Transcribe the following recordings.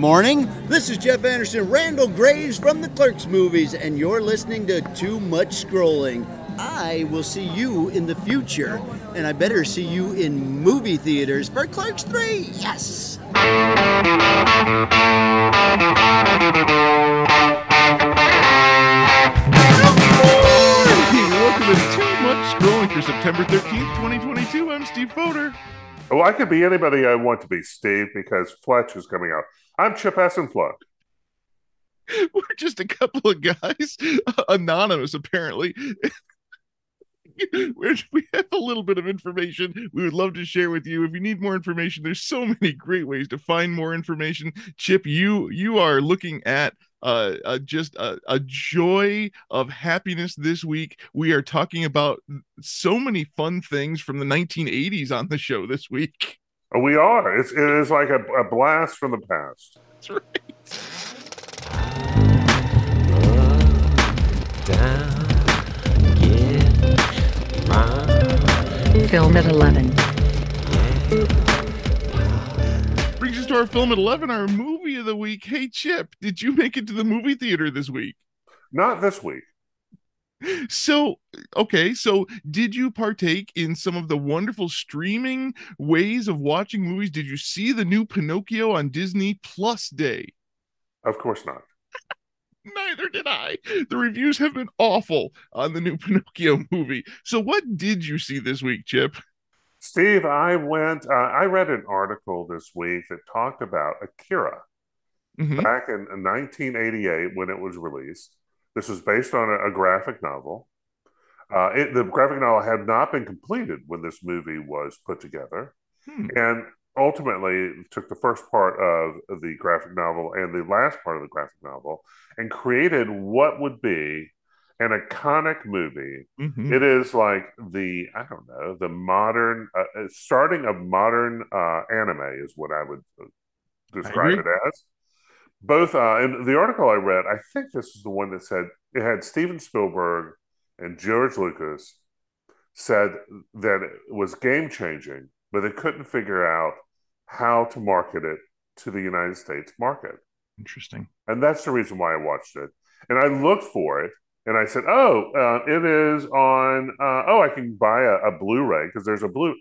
morning. This is Jeff Anderson, Randal Graves from the Clerks movies, and you're listening to Too Much Scrolling. I will see you in the future, and I better see you in movie theaters for Clerks 3. Yes! Welcome to Too Much Scrolling for September 13th, 2022. I'm Steve Foder. Well, I could be anybody I want to be, Steve, because Fletch is coming out. I'm Chip Essenflug. We're just a couple of guys, anonymous apparently. we have a little bit of information we would love to share with you if you need more information there's so many great ways to find more information chip you you are looking at uh, uh, just a, a, joy of happiness this week. We are talking about so many fun things from the 1980s on the show this week. We are. It's, it is like a, a blast from the past. That's right. Film at 11. Brings us to our film at 11, our movie of the week. Hey, Chip, did you make it to the movie theater this week? Not this week. So, okay, so did you partake in some of the wonderful streaming ways of watching movies? Did you see the new Pinocchio on Disney Plus Day? Of course not. Neither did I. The reviews have been awful on the new Pinocchio movie. So, what did you see this week, Chip? Steve, I went, uh, I read an article this week that talked about Akira mm-hmm. back in 1988 when it was released. This was based on a, a graphic novel. Uh, it, the graphic novel had not been completed when this movie was put together. Hmm. And ultimately took the first part of the graphic novel and the last part of the graphic novel and created what would be an iconic movie. Mm-hmm. It is like the I don't know the modern uh, uh starting of modern uh, anime is what I would uh, describe it as. Both uh, in the article I read, I think this is the one that said it had Steven Spielberg and George Lucas said that it was game changing, but they couldn't figure out how to market it to the United States market. Interesting. And that's the reason why I watched it. And I looked for it and I said, "Oh, uh, it is on. Uh, oh, I can buy a, a Blu-ray because there's a blue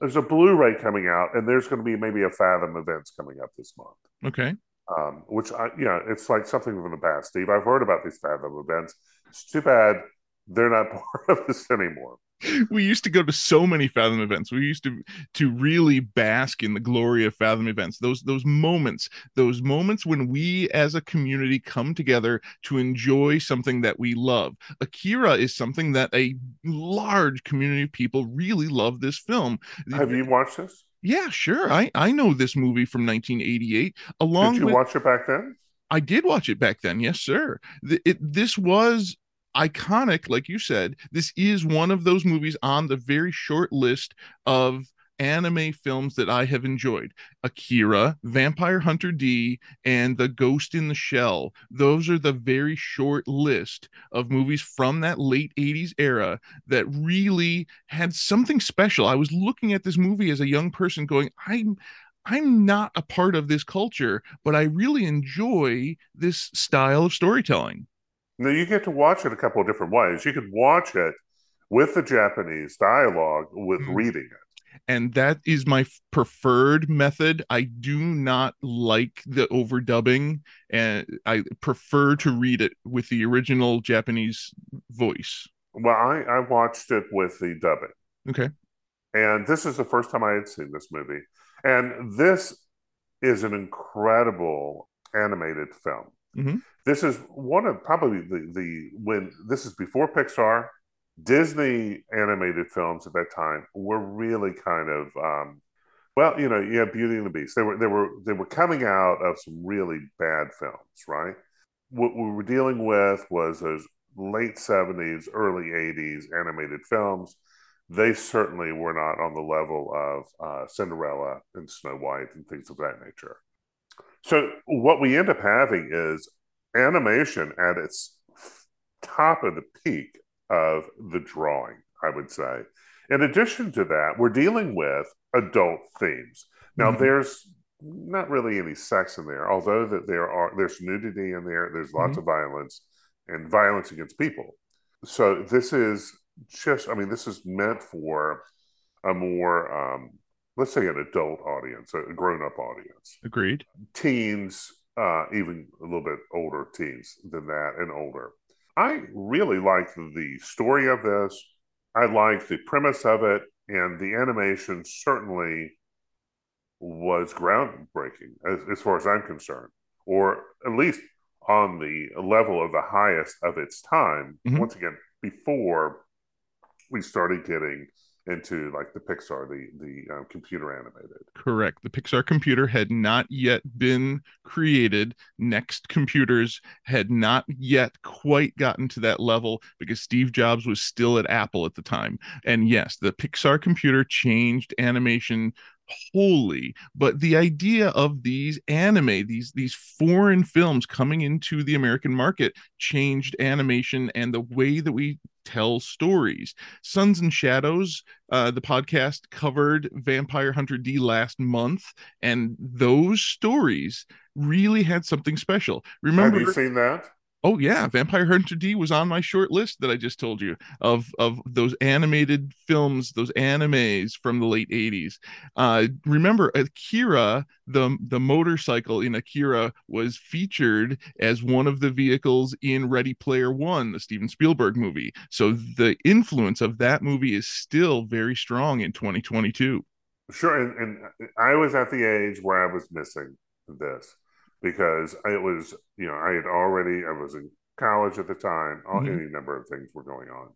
there's a Blu-ray coming out, and there's going to be maybe a Fathom events coming up this month. Okay. Um, which I, you know, it's like something from the past, Steve. I've heard about these Fathom events. It's too bad they're not part of this anymore. We used to go to so many fathom events. We used to to really bask in the glory of fathom events. Those those moments those moments when we as a community come together to enjoy something that we love. Akira is something that a large community of people really love this film. Have you watched this yeah sure i i know this movie from 1988 along did you with, watch it back then I did watch it back then. Yes, sir. It, this was iconic, like you said, this is one of those movies on the very short list of anime films that I have enjoyed Akira, Vampire Hunter D, and The Ghost in the Shell. Those are the very short list of movies from that late 80s era that really had something special. I was looking at this movie as a young person going, I'm. I'm not a part of this culture, but I really enjoy this style of storytelling. Now you get to watch it a couple of different ways. You could watch it with the Japanese dialogue with mm. reading it. And that is my preferred method. I do not like the overdubbing, and I prefer to read it with the original Japanese voice. Well, I, I watched it with the dubbing. Okay. And this is the first time I had seen this movie. And this is an incredible animated film. Mm-hmm. This is one of probably the, the when this is before Pixar, Disney animated films at that time were really kind of um, well, you know, you have Beauty and the Beast. They were they were they were coming out of some really bad films, right? What we were dealing with was those late seventies, early eighties animated films. They certainly were not on the level of uh, Cinderella and Snow White and things of that nature. So what we end up having is animation at its top of the peak of the drawing, I would say. In addition to that, we're dealing with adult themes. Now, mm-hmm. there's not really any sex in there, although that there are there's nudity in there, there's lots Mhm. of violence and violence against people. So this is just, I mean, this is meant for a more, um, let's say, an adult audience, a grown-up audience, Agreed. teens, uh, even a little bit older teens than that, and older. I really like the story of this. I like the premise of it, and the animation certainly was groundbreaking as, as far as I'm concerned, or at least on the level of the highest of its time. Mhm. Once again, before we started getting into like the Pixar, the the um, computer animated. Correct. The Pixar computer had not yet been created. Next computers had not yet quite gotten to that level because Steve Jobs was still at Apple at the time. And yes, the Pixar computer changed animation wholly but the idea of these anime these these foreign films coming into the american market changed animation and the way that we tell stories suns and Shadows, uh, the podcast covered Vampire Hunter D last month, and those stories really had something special. Remember, Have you seen that? Oh yeah, Vampire Hunter D was on my short list that I just told you of of those animated films, those animes from the late '80s. Uh, remember, Akira, the the motorcycle in Akira, was featured as one of the vehicles in Ready Player One, the Steven Spielberg movie. So the influence of that movie is still very strong in 2022. Sure, and, and I was at the age where I was missing this because it was, you know, I had already, I was in college at the time. All, Mhm. Any number of things were going on.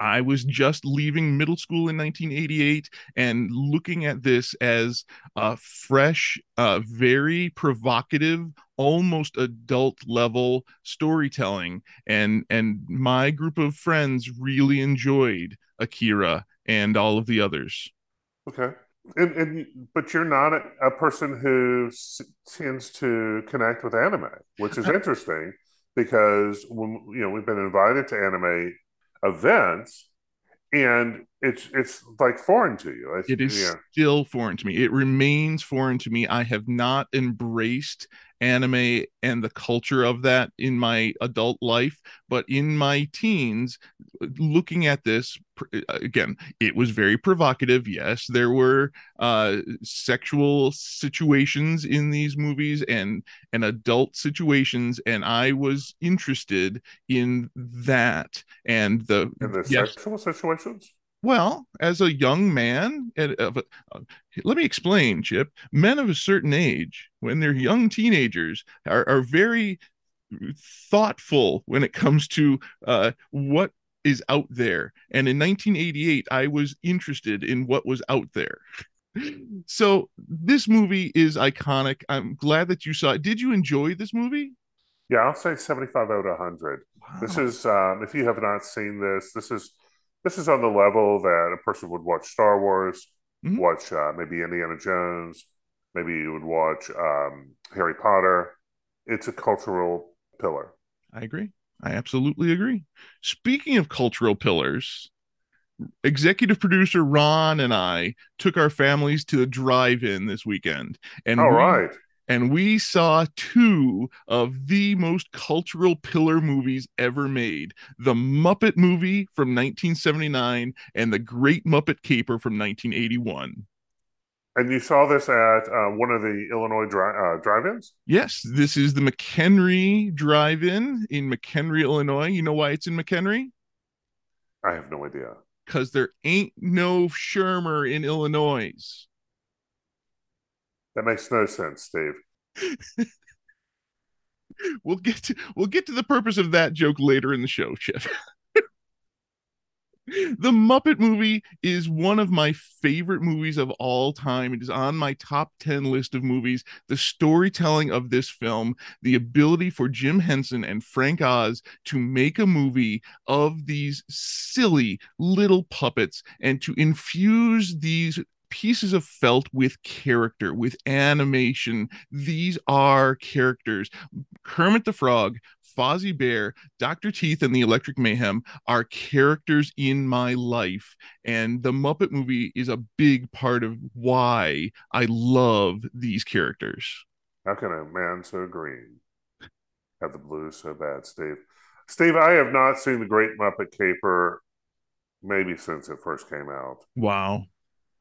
I was just leaving middle school in 1988 and looking at this as a fresh, uh, very provocative, almost adult level storytelling. And and my group of friends really enjoyed Akira and all of the others. Okay. And, and but you're not a, a person who s- tends to connect with anime, which is interesting because when you know we've been invited to anime events, and it's it's like foreign to you. It's, It is yeah. still foreign to me. It remains foreign to me. I have not embraced anime and the culture of that in my adult life, but in my teens, looking at this again, it was very provocative. Yes, there were uh, sexual situations in these movies and and adult situations, and I was interested in that and the and the yes, sexual situations. Well, as a young man, of a, uh, let me explain, Chip. Men of a certain age, when they're young teenagers, are, are very thoughtful when it comes to uh, what is out there. And in 1988, I was interested in what was out there. So this movie is iconic. I'm glad that you saw it. Did you enjoy this movie? Yeah, I'll say 75 out of 100. This is um, if you have not seen this, this is this is on the level that a person would watch Star Wars, Mhm. watch uh, maybe Indiana Jones, maybe you would watch um, Harry Potter. It's a cultural pillar. I agree. I absolutely agree. Speaking of cultural pillars, executive producer Ron and I took our families to a drive-in this weekend, and All we, right. And we saw two of the most cultural pillar movies ever made: the Muppet movie from 1979 and the Great Muppet Caper from 1981. And you saw this at uh, one of the Illinois dri- uh, drive-ins? Yes, this is the McHenry Drive-In in McHenry, Illinois. You know why it's in McHenry? I have no idea. because there ain't no Shermer in Illinois. That makes no sense, Steve. We'll get to we'll get to the purpose of that joke later in the show, Chip. the Muppet movie is one of my favorite movies of all time. It is on my top 10 list of movies. The storytelling of this film, the ability for Jim Henson and Frank Oz to make a movie of these silly little puppets and to infuse these pieces of felt with character, with animation. These are characters. Kermit the Frog, Fozzie Bear, Dr. Teeth, and the Electric Mayhem are characters in my life. And the Muppet movie is a big part of why I love these characters. How can a man so green have the blues so bad, Steve? Steve, I have not seen the Great Muppet Caper maybe since it first came out. Wow.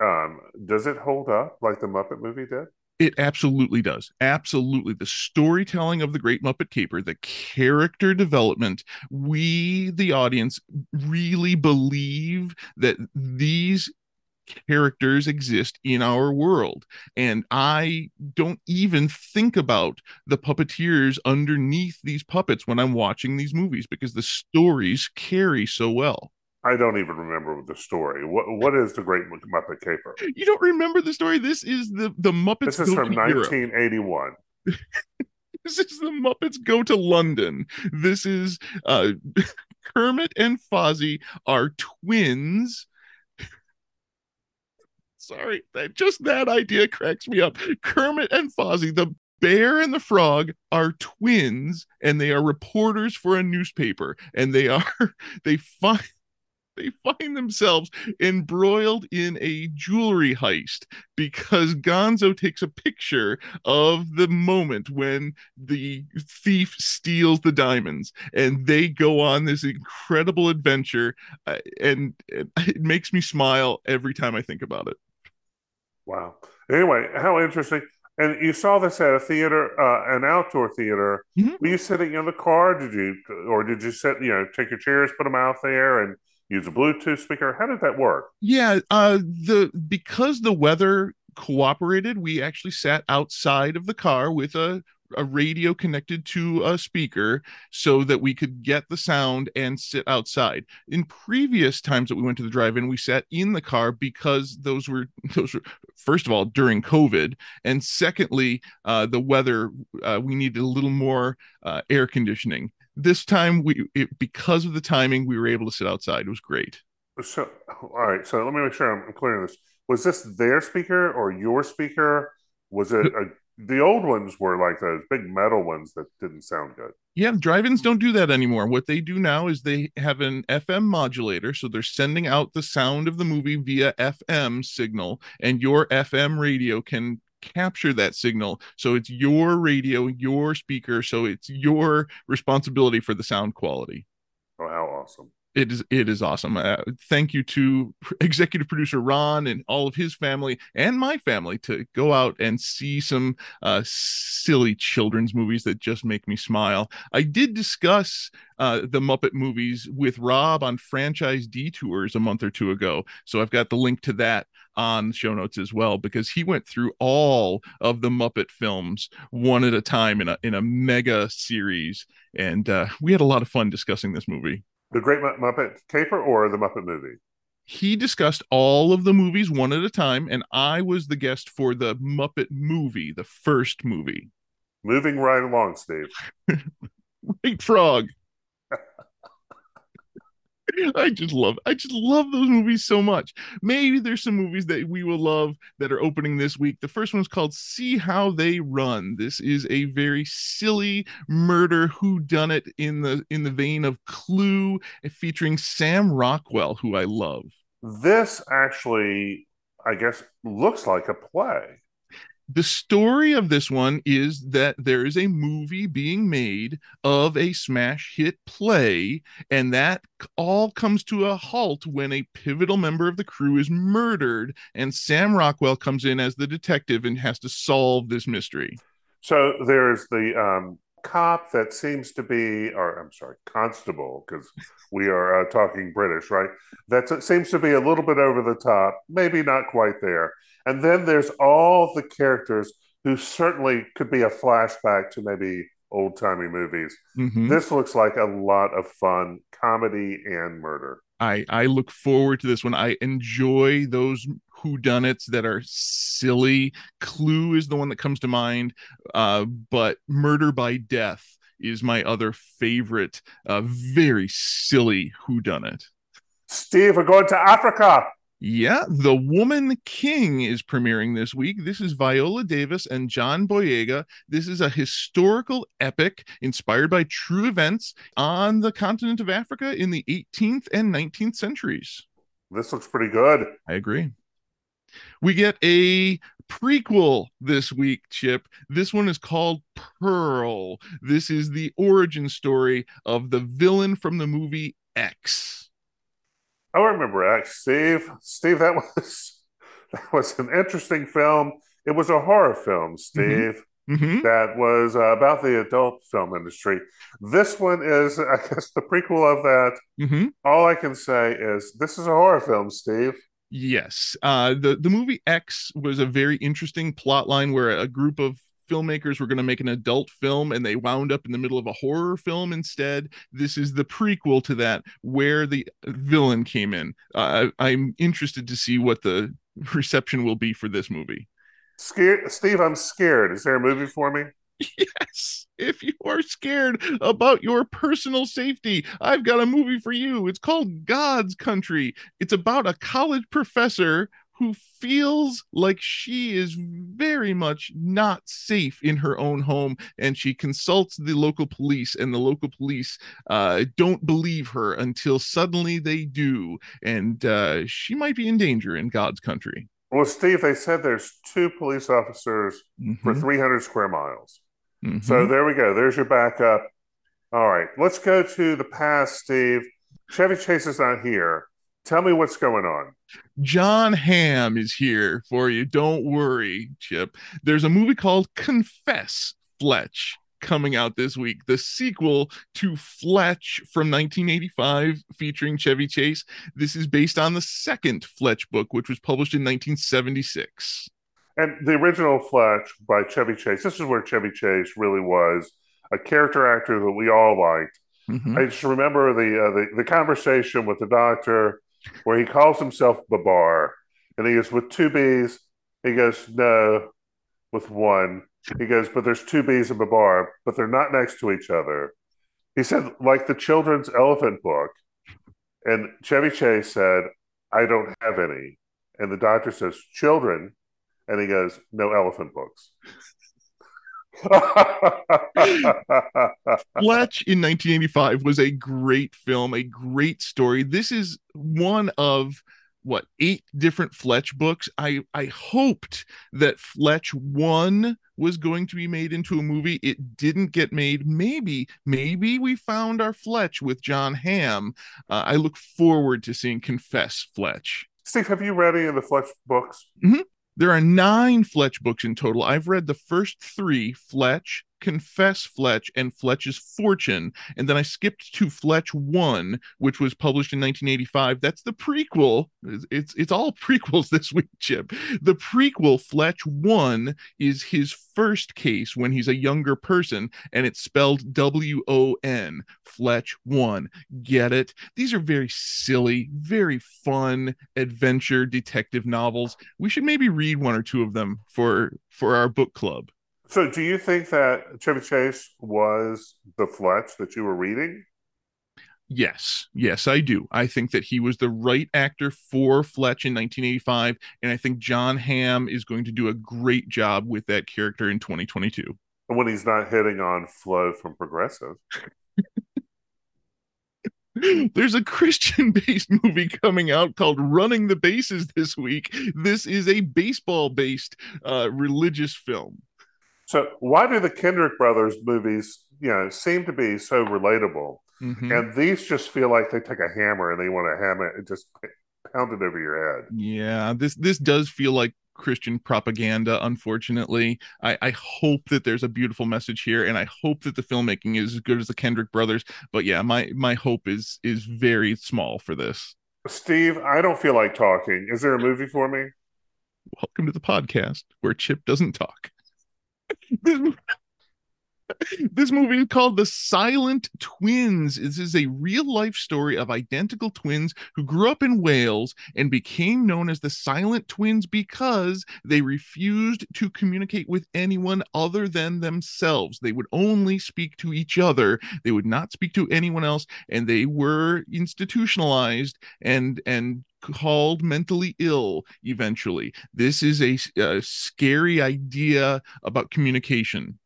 Um, does it hold up like the Muppet movie did? It absolutely does. Absolutely. The storytelling of the Great Muppet Caper, the character development, we, the audience, really believe that these characters exist in our world. And I don't even think about the puppeteers underneath these puppets when I'm watching these movies because the stories carry so well. I don't even remember the story. What what is the Great Muppet Caper? You don't remember the story? This is the the Muppets. This is from 1981. this is the Muppets go to London. This is uh, Kermit and Fozzie are twins. Sorry, that just that idea cracks me up. Kermit and Fozzie, the bear and the frog are twins and they are reporters for a newspaper and they are they find they find themselves embroiled in a jewelry heist because Gonzo takes a picture of the moment when the thief steals the diamonds and they go on this incredible adventure uh, and, it makes me smile every time I think about it. Wow. Anyway, how interesting. And you saw this at a theater, uh, an outdoor theater. Mm-hmm. Were you sitting in the car? Did you, or did you sit, you know, take your chairs, put them out there and use a Bluetooth speaker? How did that work? Yeah, uh, the because the weather cooperated, we actually sat outside of the car with a a radio connected to a speaker so that we could get the sound and sit outside. In previous times that we went to the drive-in, we sat in the car because those were those were first of all during COVID, and secondly, uh, the weather uh, we needed a little more uh, air conditioning this time we it, because of the timing we were able to sit outside. It was great. So all right so let me make sure i'm clear on this. Was this their speaker or your speaker? Was it a, the old ones were like those big metal ones that didn't sound good. Yeah drive-ins don't do that anymore. What they do now is they have an fm modulator so they're sending out the sound of the movie via fm signal and your fm radio can capture that signal. So it's your radio, your speaker. So it's your responsibility for the sound quality. Oh, how awesome it is it is awesome. Uh, thank you to executive producer Ron and all of his family and my family to go out and see some uh, silly children's movies that just make me smile. I did discuss uh, the Muppet movies with Rob on franchise detours a month or two ago, so I've got the link to that on show notes as well because he went through all of the Muppet films one at a time in a in a mega series, and uh, we had a lot of fun discussing this movie. The Great Muppet Caper or the Muppet Movie? He discussed all of the movies one at a time, and I was the guest for the Muppet movie, the first movie. Moving right along, Steve. right, Frog. I just love I just love those movies so much. Maybe there's some movies that we will love that are opening this week. The first one's called See How They Run. This is a very silly murder who done it in the in the vein of Clue eh, featuring Sam Rockwell who I love. This actually I guess looks like a play the story of this one is that there is a movie being made of a smash hit play and that all comes to a halt when a pivotal member of the crew is murdered and sam rockwell comes in as the detective and has to solve this mystery. So there's the um, cop that seems to be or i'm sorry constable because we are uh, talking british right? That seems to be a little bit over the top maybe not quite there and then there's all the characters who certainly could be a flashback to maybe old timey movies. Mm-hmm. This looks like a lot of fun, comedy and murder. I I look forward to this one. I enjoy those whodunits that are silly. Clue is the one that comes to mind, uh, but Murder by Death is my other favorite. Uh, very silly whodunit. Steve, we're going to Africa. Yeah, The Woman King is premiering this week. This is Viola Davis and John Boyega. This is a historical epic inspired by true events on the continent of Africa in the 18th and 19th centuries. This looks pretty good. I agree. We get a prequel this week, Chip. This one is called Pearl. This is the origin story of the villain from the movie X. I remember X, Steve. Steve, that was that was an interesting film. It was a horror film, Steve. Mm-hmm. That was uh, about the adult film industry. This one is, I guess, the prequel of that. Mm-hmm. All I can say is this is a horror film, Steve. Yes. Uh, the the movie X was a very interesting plot line where a group of filmmakers were going to make an adult film and they wound up in the middle of a horror film instead. This is the prequel to that where the villain came in. Uh, I'm interested to see what the reception will be for this movie. Scared, Steve, I'm scared. Is there a movie for me? Yes. If you are scared about your personal safety, I've got a movie for you. It's called God's Country. It's about a college professor who feels like she is very much not safe in her own home and she consults the local police and the local police uh, don't believe her until suddenly they do and uh, she might be in danger in god's country well steve they said there's two police officers mm-hmm. for 300 square miles Mm-hmm. So there we go. There's your backup. All right, let's go to the past, Steve. Chevy Chase is not here. Tell me what's going on. John Hamm is here for you. Don't worry, Chip. There's a movie called Confess, Fletch, coming out this week. The sequel to Fletch from 1985, featuring Chevy Chase. This is based on the second Fletch book, which was published in 1976. And the original Fletch by Chevy Chase, this is where Chevy Chase really was a character actor that we all liked. Mm-hmm. I just remember the, uh, the the conversation with the doctor where he calls himself Babar, and he goes with two B's. He goes no, with one. He goes, but there's two B's in Babar, but they're not next to each other. He said, like the children's elephant book, and Chevy Chase said, I don't have any, and the doctor says, children and he goes, "No elephant books." Fletch in 1985 was a great film, a great story. This is one of what eight different Fletch books. I I hoped that Fletch Won was going to be made into a movie. It didn't get made. Maybe maybe we found our Fletch with John Hamm. Uh, I look forward to seeing Confess Fletch. Steve, have you read any of the Fletch books? Mm-hmm. There are nine Fletch books in total. I've read the first three Fletch, Confess Fletch, and Fletch's Fortune. And then I skipped to Fletch Won, which was published in 1985. That's the prequel. It's, it's all prequels this week, Chip. The prequel, Fletch Won, is his first case when he's a younger person, and it's spelled W O N, Fletch Won. Get it? These are very silly, very fun adventure detective novels. We should maybe read one or two of them for for our book club. So, do you think that Chevy Chase was the Fletch that you were reading? Yes, yes, I do. I think that he was the right actor for Fletch in 1985, and I think John Hamm is going to do a great job with that character in 2022. When he's not hitting on Flo from Progressive. There's a Christian based movie coming out called Running the Bases this week. This is a baseball based uh, religious film. So why do the Kendrick brothers movies, you know, seem to be so relatable, mm-hmm. and these just feel like they take a hammer and they want to hammer it, just pound it over your head? Yeah, this this does feel like Christian propaganda. Unfortunately, I, I hope that there's a beautiful message here, and I hope that the filmmaking is as good as the Kendrick brothers. But yeah, my my hope is is very small for this. Steve, I don't feel like talking. Is there a movie for me? Welcome to the podcast where Chip doesn't talk. This movie is called The Silent Twins. This is a real life story of identical twins who grew up in Wales and became known as the Silent Twins because they refused to communicate with anyone other than themselves. They would only speak to each other. They would not speak to anyone else, and they were institutionalized and and called mentally ill eventually. This is a, a scary idea about communication.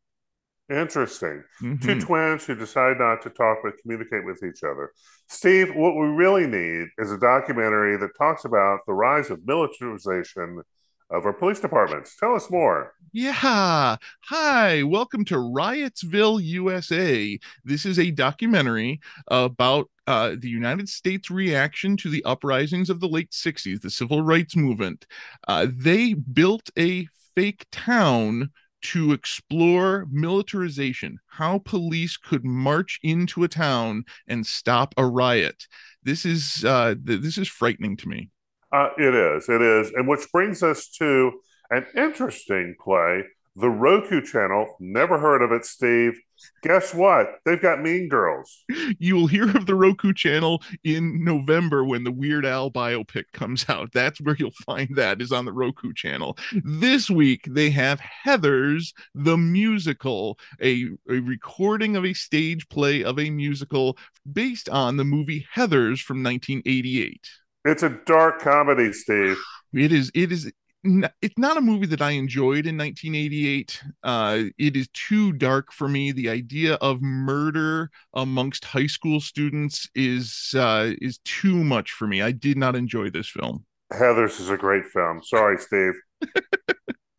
Interesting. Mm-hmm. Two twins who decide not to talk but communicate with each other. Steve, what we really need is a documentary that talks about the rise of militarization of our police departments. Tell us more. Yeah. Hi. Welcome to Riotsville, USA. This is a documentary about uh, the United States reaction to the uprisings of the late 60s, the civil rights movement. Uh, they built a fake town to explore militarization, how police could march into a town and stop a riot. This is uh, th- this is frightening to me. Uh, it is, it is, and which brings us to an interesting play the Roku channel. Never heard of it, Steve. Guess what? They've got Mean Girls. You will hear of the Roku channel in November when the Weird Al biopic comes out. That's where you'll find that is on the Roku channel. This week they have Heathers the musical, a, a recording of a stage play of a musical based on the movie Heathers from 1988. It's a dark comedy, Steve. It is. It is it's not a movie that I enjoyed in 1988. Uh, it is too dark for me. The idea of murder amongst high school students is uh, is too much for me. I did not enjoy this film. Heathers is a great film. Sorry, Steve.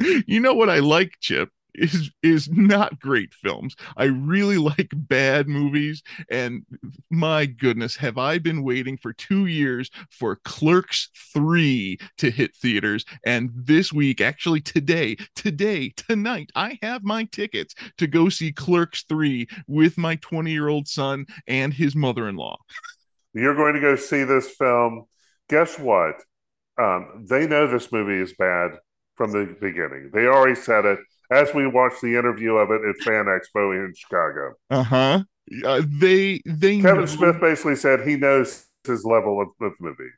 you know what I like, Chip? Is is not great films. I really like bad movies and my goodness, have I been waiting for 2 years for Clerks 3 to hit theaters and this week actually today, today, tonight I have my tickets to go see Clerks 3 with my 20-year-old son and his mother-in-law. You're going to go see this film. Guess what? Um, they know this movie is bad from the beginning. They already said it as we watched the interview of it at Fan Expo in Chicago. Uh-huh. Uh, they they Kevin know, Smith basically said he knows his level of, of movie.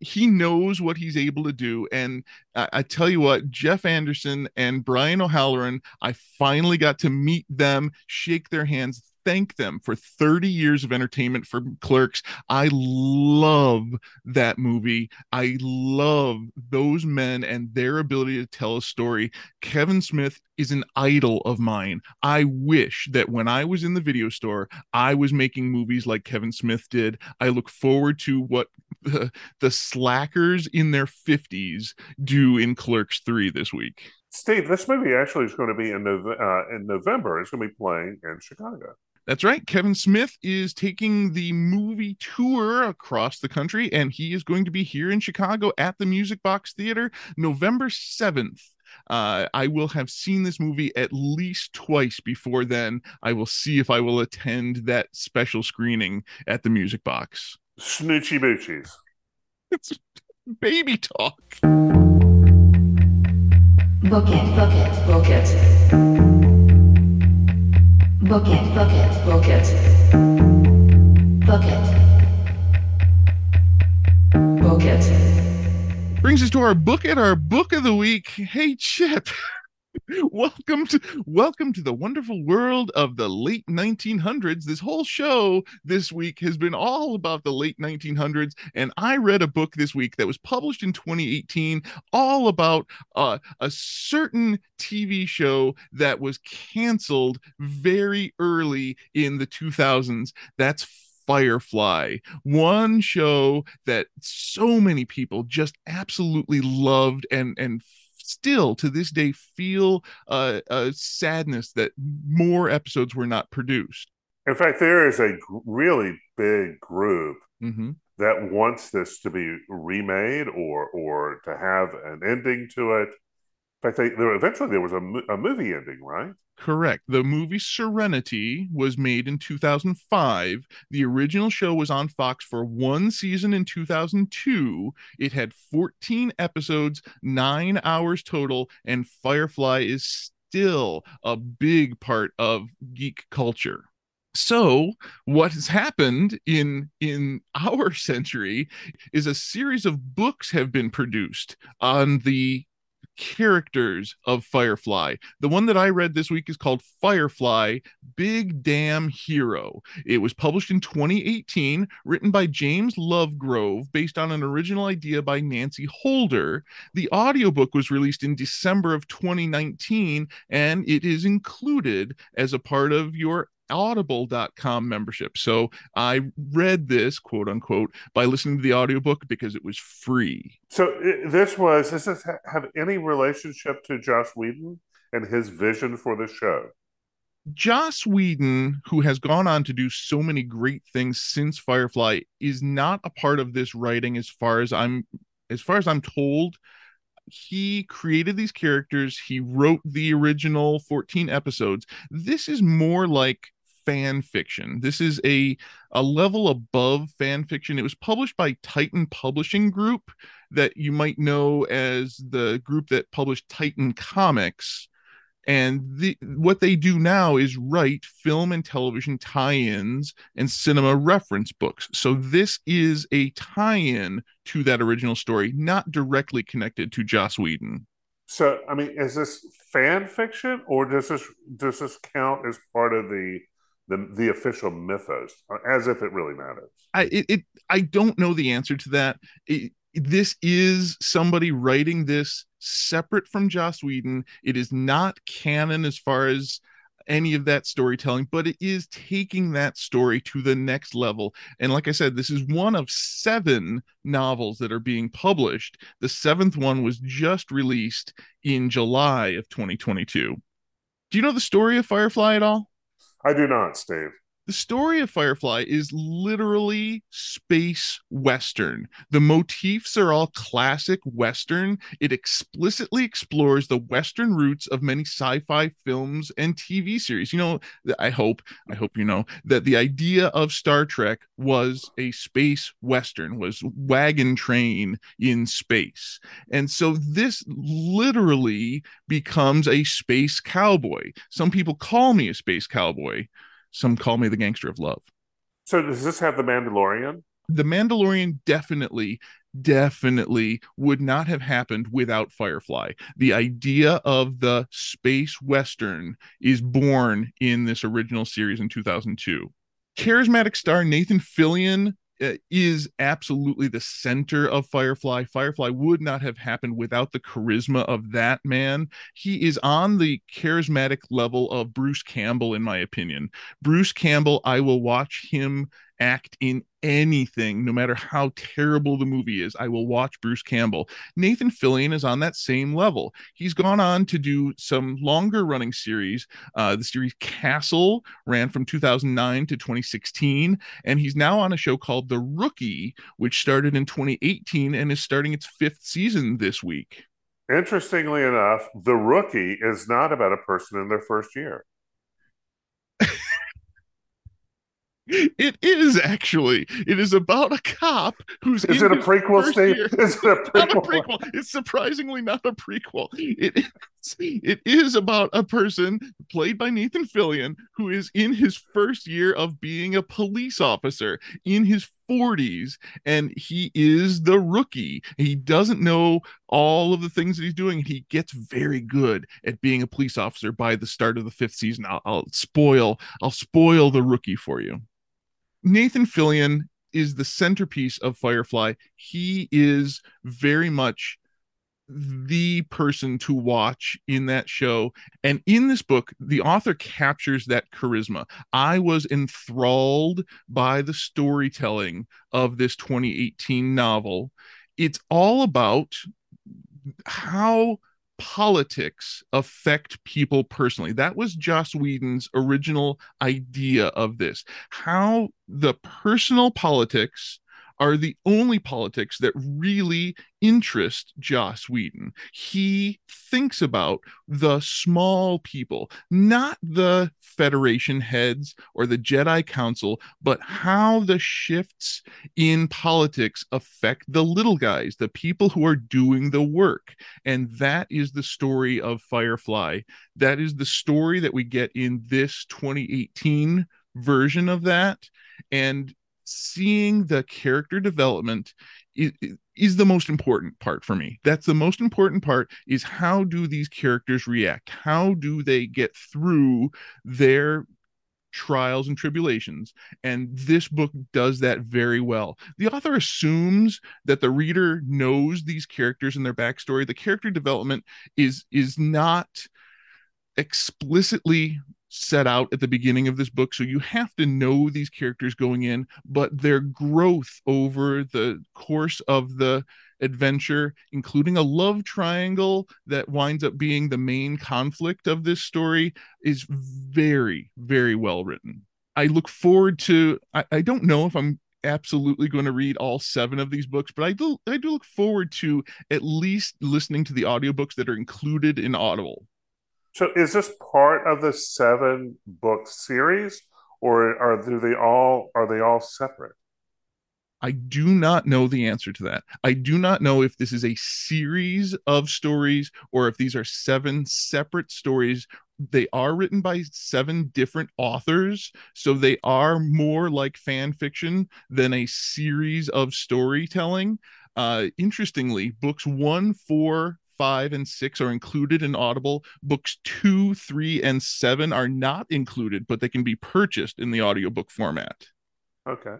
He knows what he's able to do, and I, I tell you what, Jeff Anderson and Brian O'Halloran, I finally got to meet them, shake their hands, thank them for 30 years of entertainment for clerks. I love that movie. I love those men and their ability to tell a story. Kevin Smith is an idol of mine. I wish that when I was in the video store, I was making movies like Kevin Smith did. I look forward to what the, the slackers in their 50s do in Clerks 3 this week. Steve, this movie actually is going to be in, uh, in November. It's going to be playing in Chicago. That's right. Kevin Smith is taking the movie tour across the country, and he is going to be here in Chicago at the Music Box Theater November 7th. Uh, I will have seen this movie at least twice before then. I will see if I will attend that special screening at the Music Box. Snootchie bootchies. It's baby talk. Book it, book it, book it. Book it, book it, book it. Book it. Book it. Brings us to our book it, our book of the week. Hey, Chip. welcome to welcome to the wonderful world of the late 1900s this whole show this week has been all about the late 1900s and i read a book this week that was published in 2018 all about uh, a certain tv show that was canceled very early in the 2000s that's Firefly, one show that so many people just absolutely loved and and still to this day feel uh, a sadness that more episodes were not produced. In fact, there is a really big group mm-hmm. that wants this to be remade or or to have an ending to it. In fact, they, there, eventually there was a, a movie ending, right? Correct. The movie Serenity was made in 2005. The original show was on Fox for one season in 2002. It had 14 episodes, nine hours total, and Firefly is still a big part of geek culture so what has happened in in our century is a series of books have been produced on the characters of Firefly. The one that I read this week is called Firefly Big Damn Hero. It was published in 2018, written by James Lovegrove, based on an original idea by Nancy Holder. The audiobook was released in December of 2019, and it is included as a part of your audible.com membership. So I read this quote unquote by listening to the audiobook because it was free. So this was does this have any relationship to Joss Whedon and his vision for the show? Joss Whedon, who has gone on to do so many great things since Firefly, is not a part of this writing as far as I'm as far as I'm told. He created these characters, he wrote the original 14 episodes. This is more like fan fiction. This is a a level above fan fiction. It was published by Titan Publishing Group that you might know as the group that published Titan Comics. And the what they do now is write film and television tie-ins and cinema reference books. So this is a tie-in to that original story, not directly connected to Joss Whedon. So, I mean, is this fan fiction, or does this does this count as part of the the the official mythos, as if it really matters. I it, it I don't know the answer to that. It, this is somebody writing this separate from Joss Whedon. It is not canon as far as any of that storytelling, but it is taking that story to the next level. And like I said, this is one of seven novels that are being published. The seventh one was just released in July of 2022. Do you know the story of Firefly at all? I do not, Steve. The story of Firefly is literally space western. The motifs are all classic western. It explicitly explores the western roots of many sci-fi films and TV series. You know, I hope I hope you know that the idea of Star Trek was a space western, was wagon train in space. And so this literally becomes a space cowboy. Some people call me a space cowboy some call me the gangster of love. So does this have the Mandalorian? The Mandalorian definitely, definitely would not have happened without Firefly. The idea of the space western is born in this original series in 2002. Charismatic star Nathan Fillion Uh, is absolutely the center of Firefly. Firefly would not have happened without the charisma of that man. He is on the charismatic level of Bruce Campbell, in my opinion. Bruce Campbell, I will watch him act in anything, no matter how terrible the movie is. I will watch Bruce Campbell. Nathan Fillion is on that same level. He's gone on to do some longer running series. Uh, the series Castle ran from 2009 to 2016, and he's now on a show called The Rookie, which started in 2018 and is starting its fifth season this week. Interestingly enough, The Rookie is not about a person in their first year. It is actually. It is about a cop who's. Is it a prequel, Steve? Is it a prequel? Not a prequel. It's surprisingly not a prequel. It is. It is about a person played by Nathan Fillion who is in his first year of being a police officer in his 40s, and he is the rookie. He doesn't know all of the things that he's doing. He gets very good at being a police officer by the start of the fifth season. I'll, I'll spoil. I'll spoil the rookie for you. Nathan Fillion is the centerpiece of Firefly. He is very much the person to watch in that show. And in this book, the author captures that charisma. I was enthralled by the storytelling of this 2018 novel. It's all about how politics affect people personally. That was Joss Whedon's original idea of this. How the personal politics are the only politics that really interest Joss Whedon. He thinks about the small people, not the Federation heads or the Jedi Council, but how the shifts in politics affect the little guys, the people who are doing the work. And that is the story of Firefly. That is the story that we get in this 2018 version of that. And seeing the character development is, is the most important part for me. That's the most important part is how do these characters react? How do they get through their trials and tribulations? And this book does that very well. The author assumes that the reader knows these characters and their backstory. The character development is is not explicitly set out at the beginning of this book. So you have to know these characters going in but their growth over the course of the adventure including a love triangle that winds up being the main conflict of this story is very very well written. I look forward to i, I don't know if i'm absolutely going to read all seven of these books but i do i do look forward to at least listening to the audiobooks that are included in audible so is this part of the seven book series, or are do they all are they all separate? I do not know the answer to that. I do not know if this is a series of stories or if these are seven separate stories. They are written by seven different authors, so they are more like fan fiction than a series of storytelling. Uh, interestingly, books one, four, five, and six are included in Audible. Books two, three, and seven are not included, but they can be purchased in the audiobook format. Okay.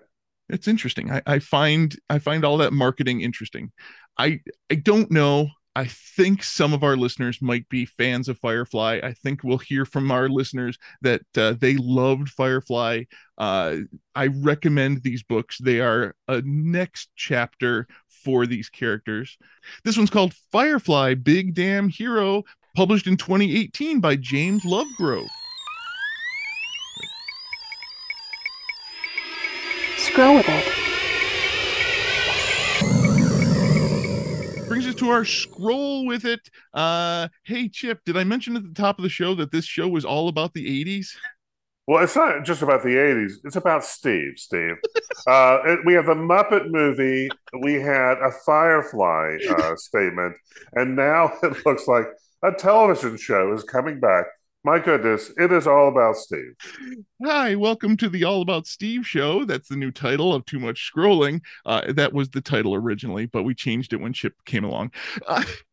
It's interesting. I, I find I find all that marketing interesting. I I don't know I think some of our listeners might be fans of Firefly. I think we'll hear from our listeners that uh, they loved Firefly. Uh, I recommend these books. They are a next chapter for these characters. This one's called Firefly Big Damn Hero, published in 2018 by James Lovegrove. Scroll with it. brings us to our scroll with it. Uh, hey, Chip, did I mention at the top of the show that this show was all about the 80s? Well, it's not just about the 80s. It's about Steve, Steve. uh, it, we have the Muppet movie. We had a Firefly uh, statement. And now it looks like a television show is coming back my goodness, it is all about Steve. Hi, welcome to the All About Steve show. That's the new title of Too Much Scrolling. Uh, that was the title originally, but we changed it when Chip came along.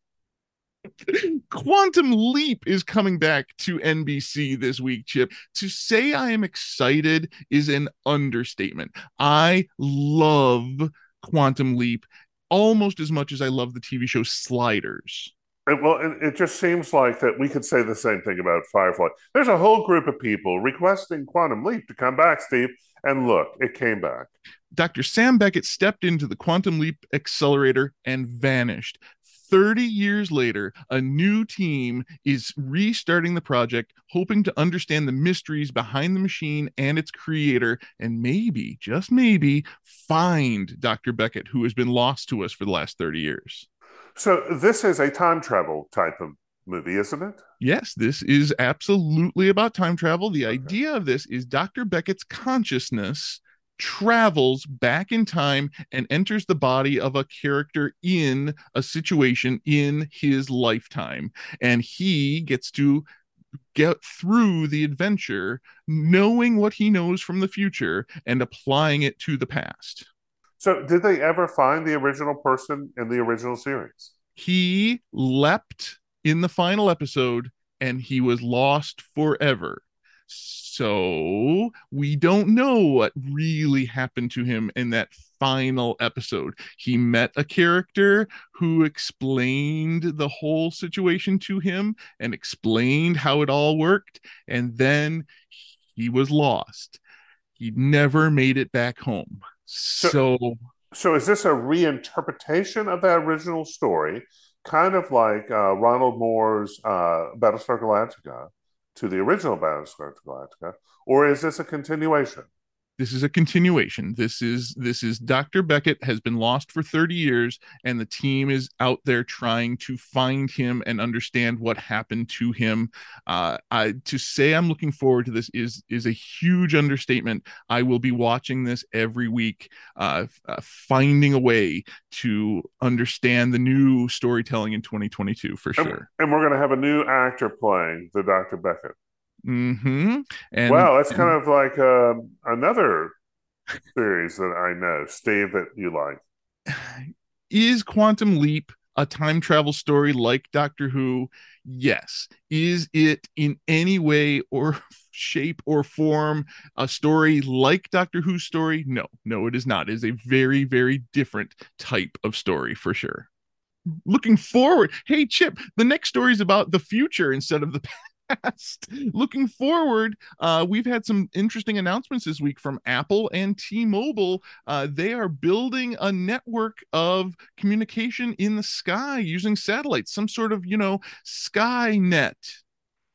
Quantum Leap is coming back to NBC this week, Chip. To say I am excited is an understatement. I love Quantum Leap almost as much as I love the TV show Sliders. It, well, it, it, just seems like that we could say the same thing about Firefly. There's a whole group of people requesting Quantum Leap to come back, Steve, and look, it came back. Dr. Sam Beckett stepped into the Quantum Leap accelerator and vanished. 30 years later, a new team is restarting the project, hoping to understand the mysteries behind the machine and its creator, and maybe, just maybe, find Dr. Beckett, who has been lost to us for the last 30 years. So this is a time travel type of movie, isn't it? Yes, this is absolutely about time travel. The okay. idea of this is Dr. Beckett's consciousness travels back in time and enters the body of a character in a situation in his lifetime. And he gets to get through the adventure knowing what he knows from the future and applying it to the past. So, did they ever find the original person in the original series? He leapt in the final episode and he was lost forever. So, we don't know what really happened to him in that final episode. He met a character who explained the whole situation to him and explained how it all worked. And then he was lost. He never made it back home. So, so, so is this a reinterpretation of that original story, kind of like uh, Ronald Moore's uh, Battlestar Galactica to the original Battlestar Galactica, or is this a continuation? This is a continuation. This is this is dr beckett has been lost for 30 years and the team is out there trying to find him and understand what happened to him. Uh I, to say i'm looking forward to this is is a huge understatement. I will be watching this every week uh, uh finding a way to understand the new storytelling in 2022 for sure. and, and we're going to have a new actor playing the dr beckett Mm-hmm. And wow, that's and, kind of like uh, another series that I know, Steve, that you like. Is Quantum Leap a time travel story like Doctor Who? Yes. Is it in any way or shape or form a story like Doctor Who's story? No, no, it is not. It is a very, very different type of story for sure. Looking forward. Hey, Chip, the next story is about the future instead of the past Looking forward, uh, we've had some interesting announcements this week from Apple and T-Mobile. Uh, they are building a network of communication in the sky using satellites, some sort of you know Skynet.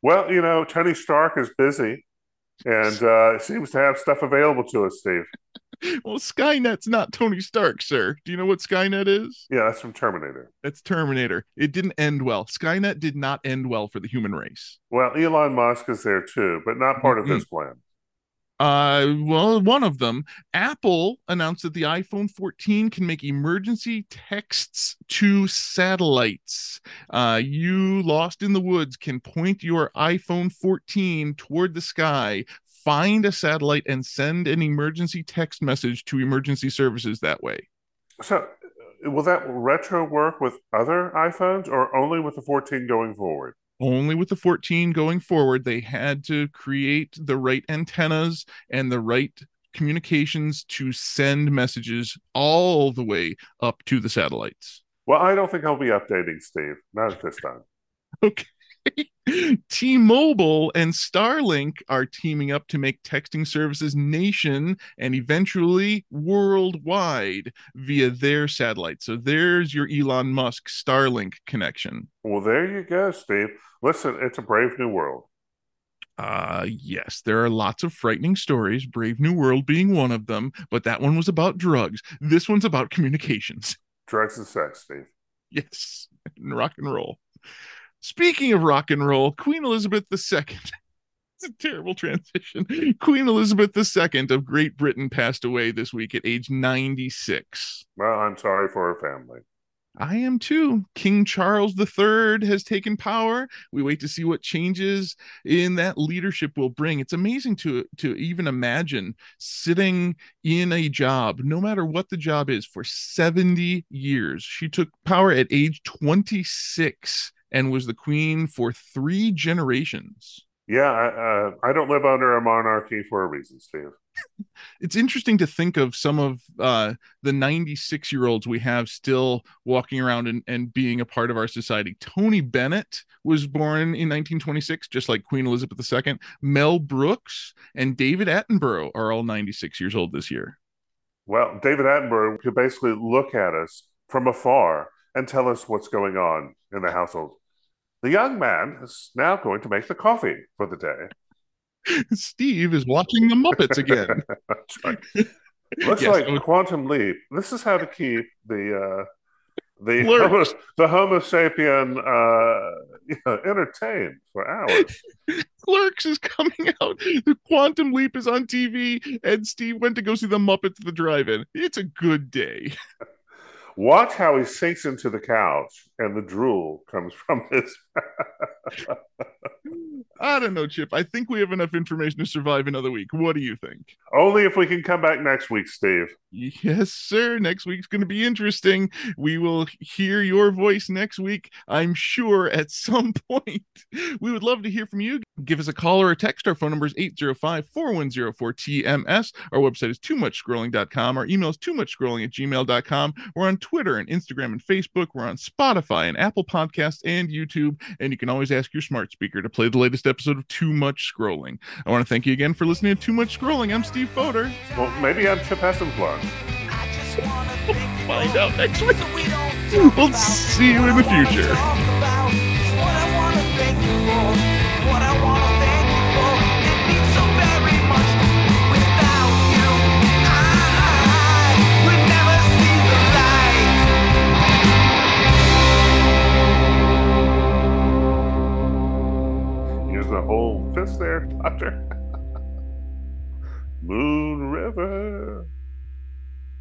Well, you know, Tony Stark is busy, and uh, seems to have stuff available to us, Steve. well, Skynet's not Tony Stark, sir. Do you know what Skynet is? Yeah, that's from Terminator. That's Terminator. It didn't end well. Skynet did not end well for the human race. Well, Elon Musk is there too, but not part mm-hmm. of his plan. Uh, well, one of them, Apple announced that the iPhone 14 can make emergency texts to satellites. Uh, you lost in the woods can point your iPhone 14 toward the sky, find a satellite and send an emergency text message to emergency services that way. So, will that retro work with other iPhones or only with the 14 going forward? Only with the 14 going forward. They had to create the right antennas and the right communications to send messages all the way up to the satellites. Well, I don't think I'll be updating Steve. Not at this time. Okay. T Mobile and Starlink are teaming up to make texting services nation and eventually worldwide via their satellite. So there's your Elon Musk Starlink connection. Well, there you go, Steve. Listen, it's a brave new world. Uh, yes, there are lots of frightening stories, Brave New World being one of them, but that one was about drugs. This one's about communications. Drugs and sex, Steve. Yes, and rock and roll. Speaking of rock and roll, Queen Elizabeth II. it's a terrible transition. Queen Elizabeth II of Great Britain passed away this week at age 96. Well, I'm sorry for her family. I am too. King Charles III has taken power. We wait to see what changes in that leadership will bring. It's amazing to to even imagine sitting in a job, no matter what the job is, for 70 years. She took power at age 26 and was the queen for three generations. Yeah, I, uh, I don't live under a monarchy for a reason, Steve. it's interesting to think of some of uh, the 96 year olds we have still walking around and, and being a part of our society. Tony Bennett was born in 1926, just like Queen Elizabeth II. Mel Brooks and David Attenborough are all 96 years old this year. Well, David Attenborough could basically look at us from afar and tell us what's going on in the household. The young man is now going to make the coffee for the day. Steve is watching the Muppets again. Looks yes, like was... Quantum Leap. This is how to keep the uh, the homo, the Homo sapien uh, you know, entertained for hours. Clerks is coming out. The Quantum Leap is on TV, and Steve went to go see the Muppets at the drive-in. It's a good day. Watch how he sinks into the couch and the drool comes from his. I don't know, Chip. I think we have enough information to survive another week. What do you think? Only if we can come back next week, Steve. Yes, sir. Next week's going to be interesting. We will hear your voice next week, I'm sure, at some point. We would love to hear from you. Give us a call or a text. Our phone number is 805 4104 TMS. Our website is too much scrolling.com. Our email is too much scrolling at gmail.com. We're on Twitter and Instagram and Facebook. We're on Spotify and Apple Podcasts and YouTube. And you can always ask your smart speaker to play the latest episode of Too Much Scrolling. I want to thank you again for listening to Too Much Scrolling. I'm Steve Foder. Well, maybe I'm Chip Hessenplug. We'll find out next week. We'll see you in the future. Oh. cold fist there, Doctor. Moon River.